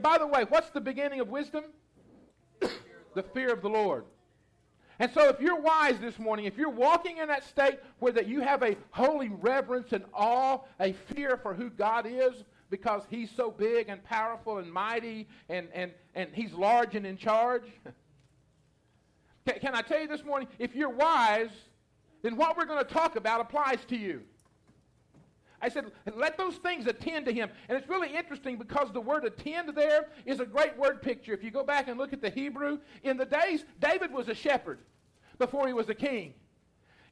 By the way, what's the beginning of wisdom? the fear of the Lord. And so if you're wise this morning, if you're walking in that state where that you have a holy reverence and awe, a fear for who God is, because he's so big and powerful and mighty and, and, and he's large and in charge. can, can I tell you this morning, if you're wise, then what we're going to talk about applies to you. I said, let those things attend to him. And it's really interesting because the word attend there is a great word picture. If you go back and look at the Hebrew, in the days, David was a shepherd before he was a king.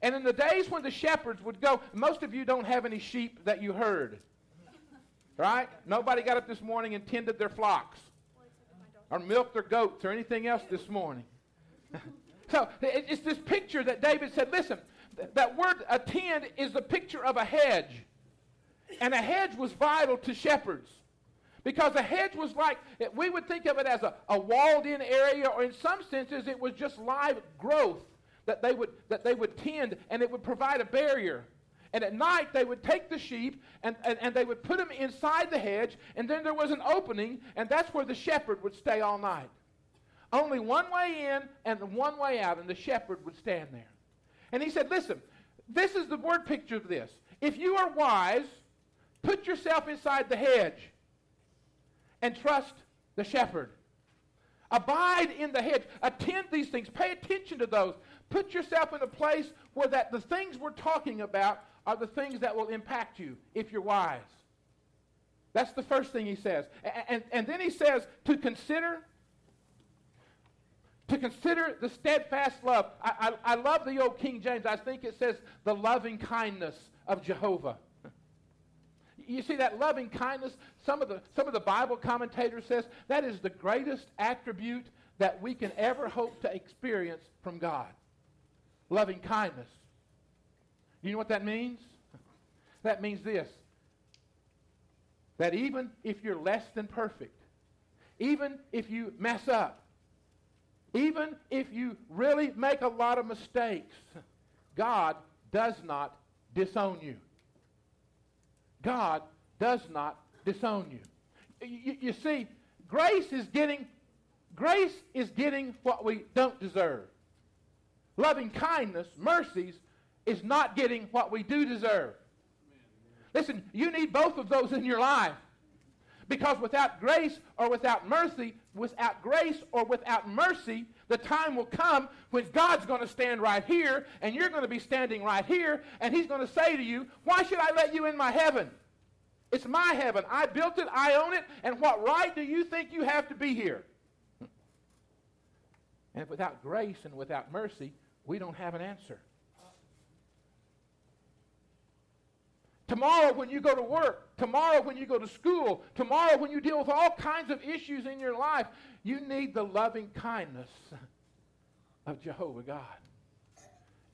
And in the days when the shepherds would go, most of you don't have any sheep that you herd. Right? Nobody got up this morning and tended their flocks or milked their goats or anything else this morning. so it's this picture that David said, listen, that word attend is the picture of a hedge. And a hedge was vital to shepherds. Because a hedge was like, we would think of it as a, a walled in area, or in some senses, it was just live growth that they, would, that they would tend, and it would provide a barrier. And at night, they would take the sheep and, and, and they would put them inside the hedge, and then there was an opening, and that's where the shepherd would stay all night. Only one way in and one way out, and the shepherd would stand there. And he said, Listen, this is the word picture of this. If you are wise, Put yourself inside the hedge and trust the shepherd. Abide in the hedge. Attend these things. Pay attention to those. Put yourself in a place where that the things we're talking about are the things that will impact you if you're wise. That's the first thing he says. And, and, and then he says to consider to consider the steadfast love. I, I, I love the old King James. I think it says the loving kindness of Jehovah you see that loving kindness, some of the, some of the Bible commentators says that is the greatest attribute that we can ever hope to experience from God. Loving kindness. You know what that means? That means this. That even if you're less than perfect, even if you mess up, even if you really make a lot of mistakes, God does not disown you. God does not disown you. You, you see, grace is getting grace is getting what we don't deserve. Loving kindness, mercies, is not getting what we do deserve. Listen, you need both of those in your life. Because without grace or without mercy, without grace or without mercy, the time will come when God's going to stand right here and you're going to be standing right here and he's going to say to you, "Why should I let you in my heaven? It's my heaven. I built it, I own it, and what right do you think you have to be here?" And without grace and without mercy, we don't have an answer. Tomorrow, when you go to work, tomorrow, when you go to school, tomorrow, when you deal with all kinds of issues in your life, you need the loving kindness of Jehovah God.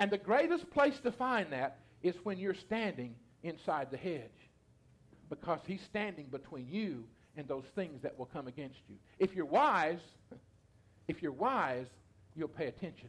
And the greatest place to find that is when you're standing inside the hedge. Because he's standing between you and those things that will come against you. If you're wise, if you're wise, you'll pay attention.